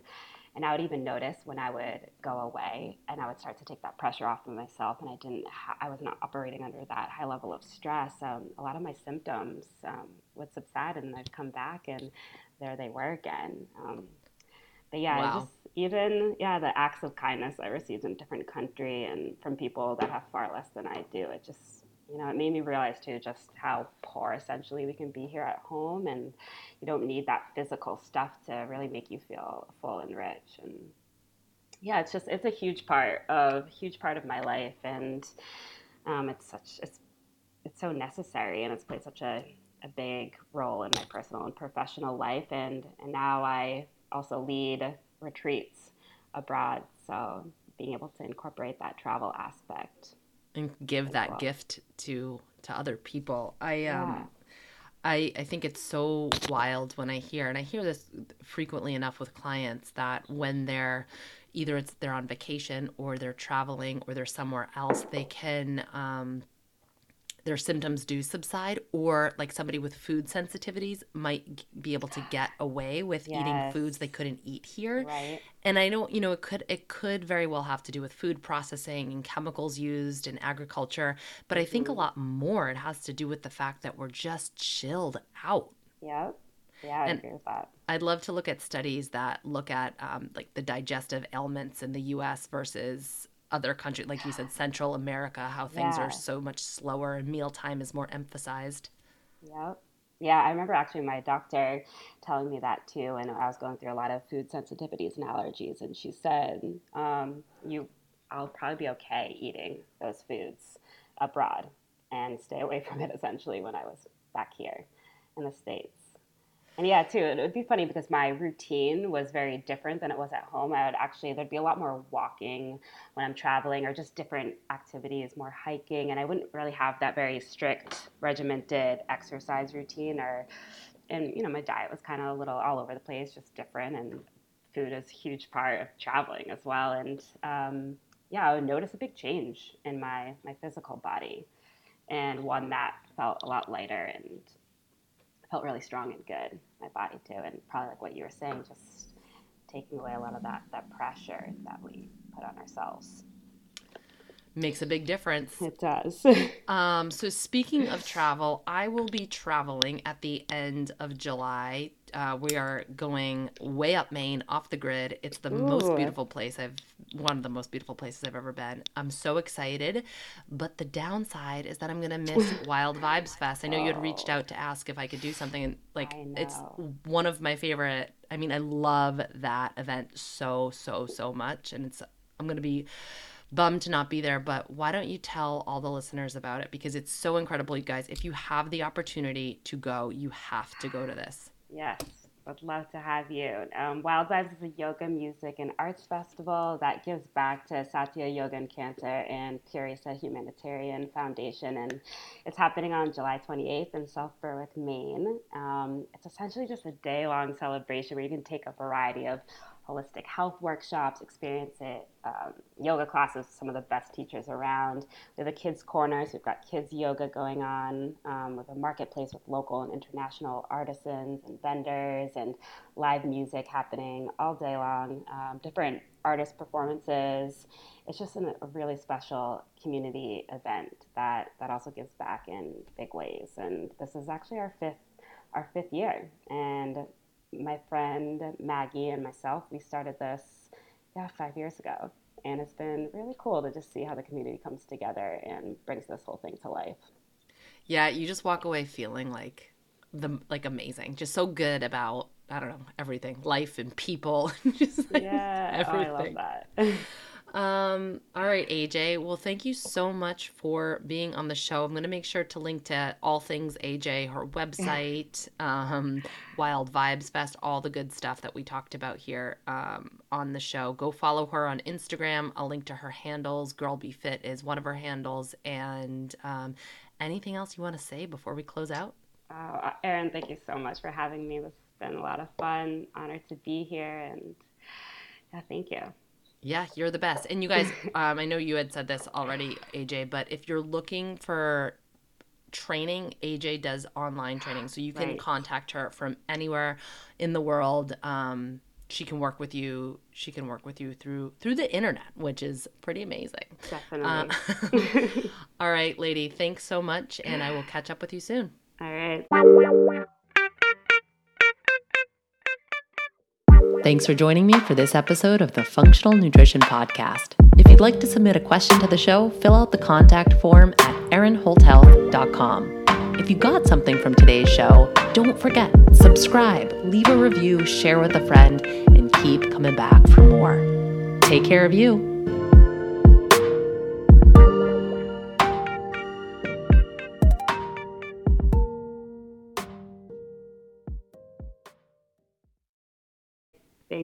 and I would even notice when I would go away and I would start to take that pressure off of myself and I didn't, ha- I was not operating under that high level of stress. Um, a lot of my symptoms um, would subside and I'd come back and there they were again. Um, but yeah, wow. just even, yeah, the acts of kindness I received in a different country and from people that have far less than I do, it just you know, it made me realize too just how poor essentially we can be here at home, and you don't need that physical stuff to really make you feel full and rich. And yeah, it's just it's a huge part of huge part of my life, and um, it's such it's it's so necessary, and it's played such a a big role in my personal and professional life, and and now I also lead retreats abroad, so being able to incorporate that travel aspect and give that well. gift to to other people. I um yeah. I I think it's so wild when I hear and I hear this frequently enough with clients that when they're either it's they're on vacation or they're traveling or they're somewhere else, they can um their symptoms do subside or like somebody with food sensitivities might be able to get away with yes. eating foods they couldn't eat here right. and i don't you know it could it could very well have to do with food processing and chemicals used in agriculture but i think mm-hmm. a lot more it has to do with the fact that we're just chilled out yeah yeah, I and agree with that. I'd love to look at studies that look at um, like the digestive ailments in the U.S. versus other countries, like you said, Central America, how things yeah. are so much slower and mealtime is more emphasized. Yep. Yeah, I remember actually my doctor telling me that too, and I was going through a lot of food sensitivities and allergies, and she said, um, "You, I'll probably be okay eating those foods abroad and stay away from it." Essentially, when I was back here in the states. And yeah, too, it would be funny because my routine was very different than it was at home. I would actually, there'd be a lot more walking when I'm traveling or just different activities, more hiking. And I wouldn't really have that very strict, regimented exercise routine or, and, you know, my diet was kind of a little all over the place, just different. And food is a huge part of traveling as well. And um, yeah, I would notice a big change in my, my physical body and one that felt a lot lighter and felt really strong and good, my body too. And probably like what you were saying, just taking away a lot of that, that pressure that we put on ourselves. Makes a big difference. It does. *laughs* um, so, speaking of travel, I will be traveling at the end of July. Uh, we are going way up Maine, off the grid. It's the Ooh. most beautiful place I've, one of the most beautiful places I've ever been. I'm so excited. But the downside is that I'm going to miss *laughs* Wild Vibes Fest. I know you had reached out to ask if I could do something. And, like, it's one of my favorite. I mean, I love that event so, so, so much. And it's, I'm going to be bummed to not be there, but why don't you tell all the listeners about it? Because it's so incredible, you guys. If you have the opportunity to go, you have to go to this. Yes, would love to have you. Um, Wild Vibes is a yoga, music, and arts festival that gives back to Satya Yoga and Cancer and Purisa Humanitarian Foundation. And it's happening on July 28th in South Berwick, Maine. Um, it's essentially just a day long celebration where you can take a variety of holistic health workshops, experience it, um, yoga classes, some of the best teachers around. We have a kids' corner, so we've got kids' yoga going on um, with a marketplace with local and international artisans and vendors and live music happening all day long, um, different artist performances. It's just an, a really special community event that, that also gives back in big ways. And this is actually our fifth our fifth year. And my friend Maggie and myself, we started this, yeah, five years ago. And it's been really cool to just see how the community comes together and brings this whole thing to life. Yeah, you just walk away feeling like the like amazing, just so good about I don't know everything, life and people, *laughs* just like yeah, everything. Oh, I love that. *laughs* Um, all right, AJ. Well, thank you so much for being on the show. I'm going to make sure to link to all things AJ, her website, *laughs* um, Wild Vibes Fest, all the good stuff that we talked about here um, on the show. Go follow her on Instagram. I'll link to her handles. Girl Be Fit is one of her handles. And um, anything else you want to say before we close out? Uh, Erin, thank you so much for having me. This has been a lot of fun. Honored to be here. And yeah, thank you. Yeah, you're the best. And you guys, *laughs* um, I know you had said this already, AJ, but if you're looking for training, AJ does online training. So you can right. contact her from anywhere in the world. Um, she can work with you. She can work with you through through the internet, which is pretty amazing. Definitely. Uh, *laughs* *laughs* all right, lady. Thanks so much, and I will catch up with you soon. All right. Thanks for joining me for this episode of the Funk'tional Nutrition Podcast. If you'd like to submit a question to the show, fill out the contact form at erinholthealth.com. If you got something from today's show, don't forget, subscribe, leave a review, share with a friend, and keep coming back for more. Take care of you.